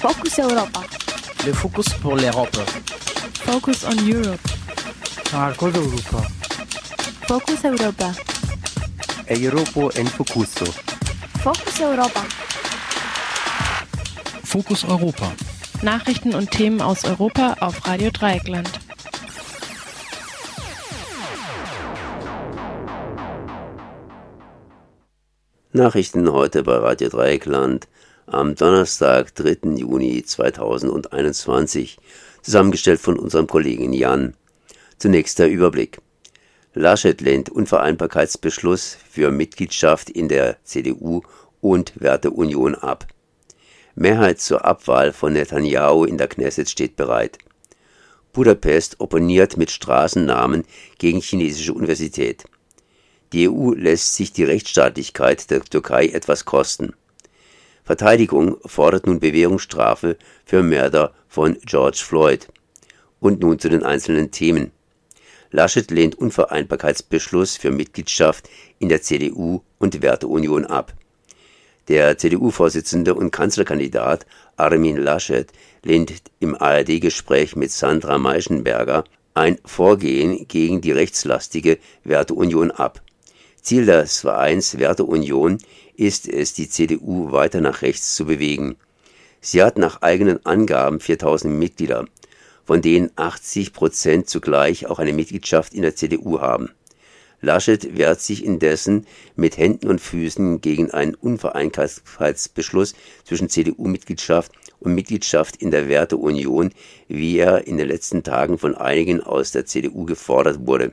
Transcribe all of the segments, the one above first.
Focus Europa. Le focus pour l'Europe. Focus on Europe. Marco d'Europa. Focus Europa. Europa en Focuso. Focus Europa. Fokus Europa. Nachrichten und Themen aus Europa auf Radio Dreieckland. Nachrichten heute bei Radio Dreieckland am Donnerstag, 3. Juni 2021, zusammengestellt von unserem Kollegen Jan. Zunächst der Überblick. Laschet lehnt Unvereinbarkeitsbeschluss für Mitgliedschaft in der CDU und Werteunion ab. Mehrheit zur Abwahl von Netanyahu in der Knesset steht bereit. Budapest opponiert mit Straßennamen gegen chinesische Universität. Die EU lässt sich die Rechtsstaatlichkeit der Türkei etwas kosten. Verteidigung fordert nun Bewährungsstrafe für Mörder von George Floyd. Und nun zu den einzelnen Themen. Laschet lehnt Unvereinbarkeitsbeschluss für Mitgliedschaft in der CDU und Werteunion ab. Der CDU-Vorsitzende und Kanzlerkandidat Armin Laschet lehnt im ARD-Gespräch mit Sandra Meischenberger ein Vorgehen gegen die rechtslastige Werteunion ab. Ziel des Vereins Werteunion ist es, die CDU weiter nach rechts zu bewegen. Sie hat nach eigenen Angaben 4000 Mitglieder, von denen 80 Prozent zugleich auch eine Mitgliedschaft in der CDU haben. Laschet wehrt sich indessen mit Händen und Füßen gegen einen Unvereinbarkeitsbeschluss zwischen CDU-Mitgliedschaft und Mitgliedschaft in der Werteunion, wie er in den letzten Tagen von einigen aus der CDU gefordert wurde.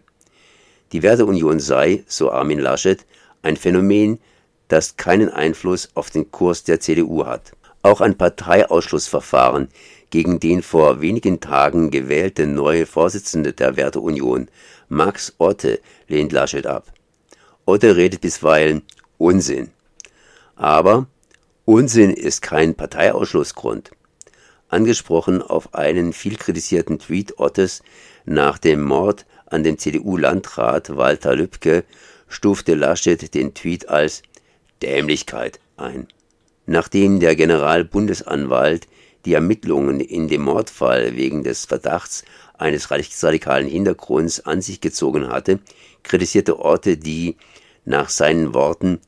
Die Werteunion sei, so Armin Laschet, ein Phänomen, das keinen Einfluss auf den Kurs der CDU hat. Auch ein Parteiausschlussverfahren gegen den vor wenigen Tagen gewählte neue Vorsitzende der Werteunion, Max Otte, lehnt Laschet ab. Otte redet bisweilen Unsinn. Aber Unsinn ist kein Parteiausschlussgrund. Angesprochen auf einen viel kritisierten Tweet Ottes nach dem Mord an dem CDU-Landrat Walter Lübcke stufte Laschet den Tweet als Dämlichkeit ein. Nachdem der Generalbundesanwalt die Ermittlungen in dem Mordfall wegen des Verdachts eines radikalen Hintergrunds an sich gezogen hatte, kritisierte Orte die, nach seinen Worten,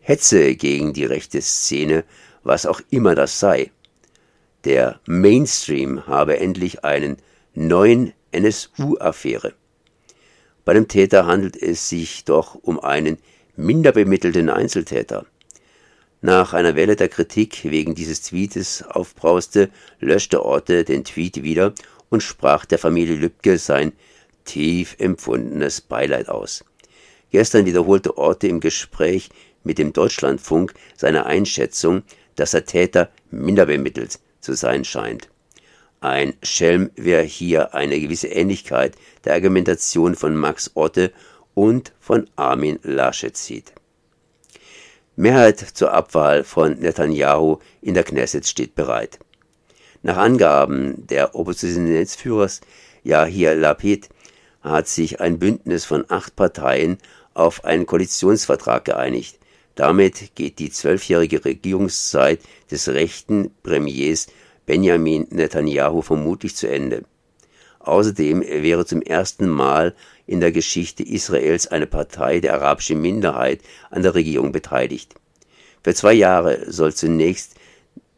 Hetze gegen die rechte Szene, was auch immer das sei. Der Mainstream habe endlich einen neuen NSU-Affäre. Bei dem Täter handelt es sich doch um einen minder bemittelten Einzeltäter. Nach einer Welle der Kritik wegen dieses Tweetes aufbrauste, löschte Orte den Tweet wieder und sprach der Familie Lübcke sein tief empfundenes Beileid aus. Gestern wiederholte Orte im Gespräch mit dem Deutschlandfunk seine Einschätzung, dass der Täter minder bemittelt zu sein scheint. Ein Schelm, wer hier eine gewisse Ähnlichkeit der Argumentation von Max Otte und von Armin Laschet sieht. Mehrheit zur Abwahl von Netanyahu in der Knesset steht bereit. Nach Angaben der Oppositionsführers Yahir Lapid hat sich ein Bündnis von acht Parteien auf einen Koalitionsvertrag geeinigt. Damit geht die zwölfjährige Regierungszeit des rechten Premiers Benjamin Netanyahu vermutlich zu Ende. Außerdem wäre zum ersten Mal in der Geschichte Israels eine Partei der arabischen Minderheit an der Regierung beteiligt. Für zwei Jahre soll zunächst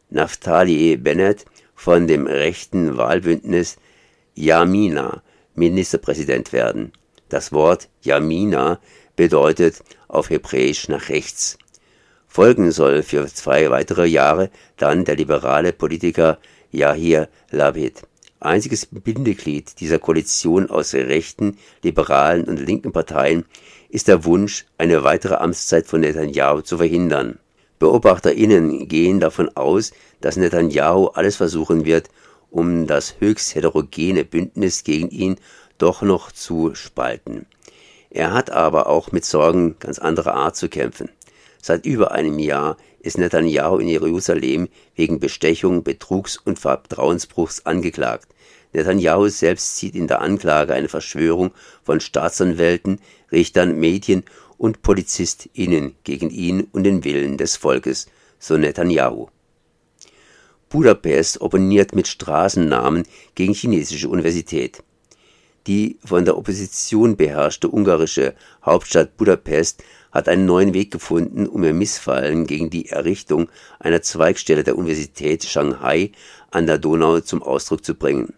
Naftali Bennett von dem rechten Wahlbündnis Yamina Ministerpräsident werden. Das Wort Yamina bedeutet auf Hebräisch nach rechts. Folgen soll für zwei weitere Jahre dann der liberale Politiker Yahir Lapid. Einziges Bindeglied dieser Koalition aus rechten, liberalen und linken Parteien ist der Wunsch, eine weitere Amtszeit von Netanyahu zu verhindern. BeobachterInnen gehen davon aus, dass Netanyahu alles versuchen wird, um das höchst heterogene Bündnis gegen ihn doch noch zu spalten. Er hat aber auch mit Sorgen ganz anderer Art zu kämpfen. Seit über einem Jahr ist Netanyahu in Jerusalem wegen Bestechung, Betrugs und Vertrauensbruchs angeklagt. Netanyahu selbst sieht in der Anklage eine Verschwörung von Staatsanwälten, Richtern, Medien und PolizistInnen gegen ihn und den Willen des Volkes, so Netanyahu. Budapest opponiert mit Straßennamen gegen chinesische Universität. Die von der Opposition beherrschte ungarische Hauptstadt Budapest hat einen neuen Weg gefunden, um ihr Missfallen gegen die Errichtung einer Zweigstelle der Universität Shanghai an der Donau zum Ausdruck zu bringen.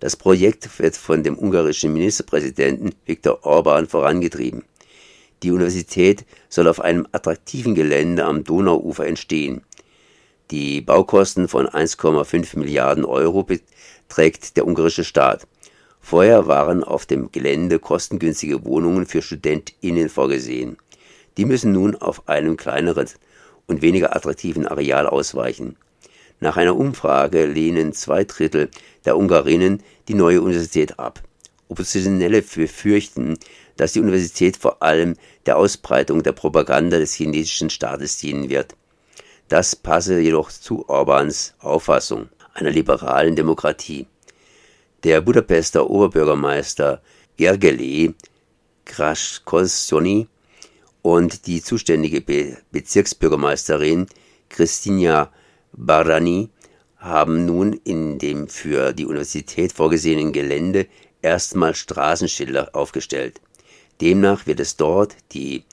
Das Projekt wird von dem ungarischen Ministerpräsidenten Viktor Orban vorangetrieben. Die Universität soll auf einem attraktiven Gelände am Donauufer entstehen. Die Baukosten von 1,5 Milliarden Euro beträgt der ungarische Staat. Vorher waren auf dem Gelände kostengünstige Wohnungen für StudentInnen vorgesehen. Die müssen nun auf einem kleineren und weniger attraktiven Areal ausweichen. Nach einer Umfrage lehnen zwei Drittel der Ungarinnen die neue Universität ab. Oppositionelle befürchten, dass die Universität vor allem der Ausbreitung der Propaganda des chinesischen Staates dienen wird. Das passe jedoch zu Orbans Auffassung einer liberalen Demokratie. Der Budapester Oberbürgermeister Gergely Kraskosioni und die zuständige Be Bezirksbürgermeisterin Christina Barani haben nun in dem für die Universität vorgesehenen Gelände erstmal Straßenschilder aufgestellt. Demnach wird es dort die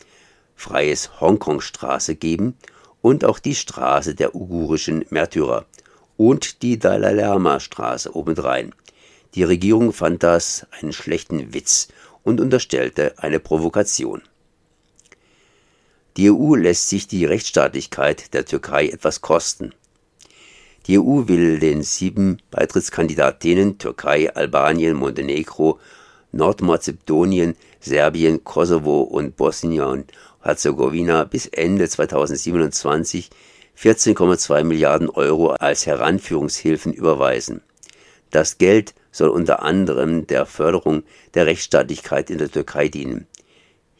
Freies Hongkong-Straße geben und auch die Straße der uigurischen Märtyrer und die Dalai Lama-Straße obendrein. Die Regierung fand das einen schlechten Witz und unterstellte eine Provokation. Die EU lässt sich die Rechtsstaatlichkeit der Türkei etwas kosten. Die EU will den sieben Beitrittskandidatinnen Türkei, Albanien, Montenegro, Nordmazedonien, Serbien, Kosovo und Bosnien-Herzegowina bis Ende 2027 14,2 Milliarden Euro als Heranführungshilfen überweisen. Das Geld soll unter anderem der Förderung der Rechtsstaatlichkeit in der Türkei dienen.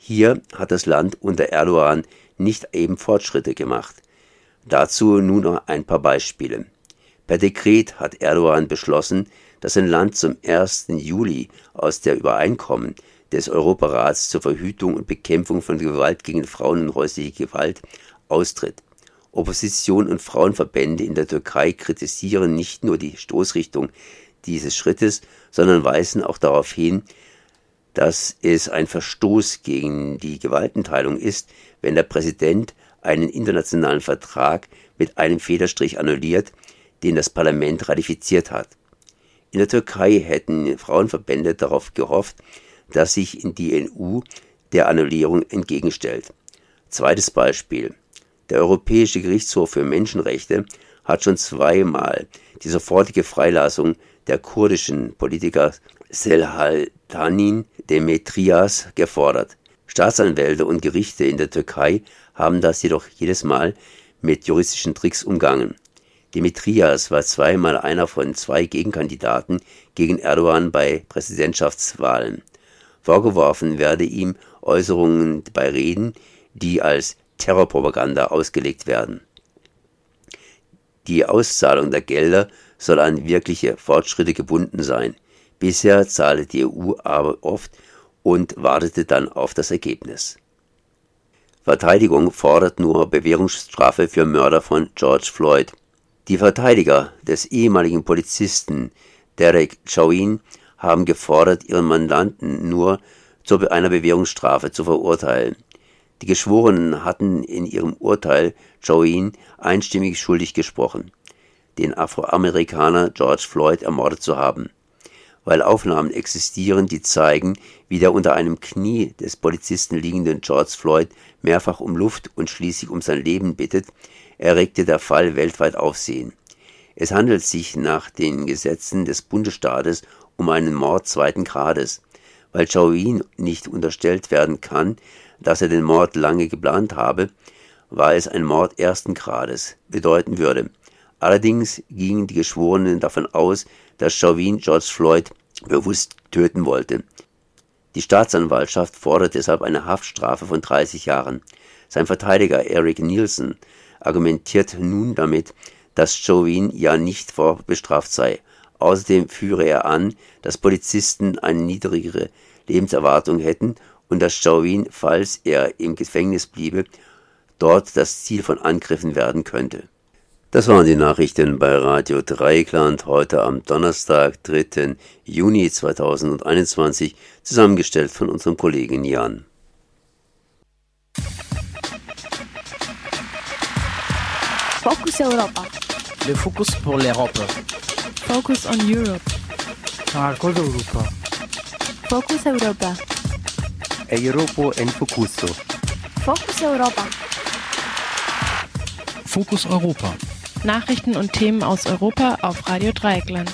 Hier hat das Land unter Erdogan nicht eben Fortschritte gemacht. Dazu nun noch ein paar Beispiele. Per Dekret hat Erdogan beschlossen, dass ein Land zum 1. Juli aus der Übereinkommen des Europarats zur Verhütung und Bekämpfung von Gewalt gegen Frauen und häusliche Gewalt austritt. Opposition und Frauenverbände in der Türkei kritisieren nicht nur die Stoßrichtung dieses Schrittes, sondern weisen auch darauf hin, dass es ein Verstoß gegen die Gewaltenteilung ist, wenn der Präsident einen internationalen Vertrag mit einem Federstrich annulliert, den das Parlament ratifiziert hat. In der Türkei hätten Frauenverbände darauf gehofft, dass sich die EU der Annullierung entgegenstellt. Zweites Beispiel. Der Europäische Gerichtshof für Menschenrechte hat schon zweimal die sofortige Freilassung der kurdischen Politiker Selhaltanin Demetrias gefordert. Staatsanwälte und Gerichte in der Türkei haben das jedoch jedes Mal mit juristischen Tricks umgangen. Demetrias war zweimal einer von zwei Gegenkandidaten gegen Erdogan bei Präsidentschaftswahlen. Vorgeworfen werde ihm Äußerungen bei Reden, die als Terrorpropaganda ausgelegt werden. Die Auszahlung der Gelder soll an wirkliche Fortschritte gebunden sein. Bisher zahle die EU aber oft und wartete dann auf das Ergebnis. Verteidigung fordert nur Bewährungsstrafe für Mörder von George Floyd. Die Verteidiger des ehemaligen Polizisten Derek Chauvin haben gefordert, ihren Mandanten nur zu einer Bewährungsstrafe zu verurteilen. Die Geschworenen hatten in ihrem Urteil Chauvin einstimmig schuldig gesprochen, den Afroamerikaner George Floyd ermordet zu haben. Weil Aufnahmen existieren, die zeigen, wie der unter einem Knie des Polizisten liegende George Floyd mehrfach um Luft und schließlich um sein Leben bittet, erregte der Fall weltweit Aufsehen. Es handelt sich nach den Gesetzen des Bundesstaates um einen Mord zweiten Grades. Weil Chauvin nicht unterstellt werden kann, dass er den Mord lange geplant habe, war es ein Mord ersten Grades bedeuten würde. Allerdings gingen die Geschworenen davon aus, dass Chauvin George Floyd bewusst töten wollte. Die Staatsanwaltschaft fordert deshalb eine Haftstrafe von 30 Jahren. Sein Verteidiger Eric Nielsen argumentiert nun damit, dass Chauvin ja nicht vorbestraft sei. Außerdem führe er an, dass Polizisten eine niedrigere Lebenserwartung hätten und dass Chauvin, falls er im Gefängnis bliebe, dort das Ziel von Angriffen werden könnte. Das waren die Nachrichten bei Radio Dreieckland heute am Donnerstag, 3. Juni 2021, zusammengestellt von unserem Kollegen Jan. Focus Europa. Le focus pour l'Europe. Focus on Europe. Marcos Europa. Focus Europa. Europa en Focuso. Focus Europa. Fokus Europa. Nachrichten und Themen aus Europa auf Radio Dreieckland.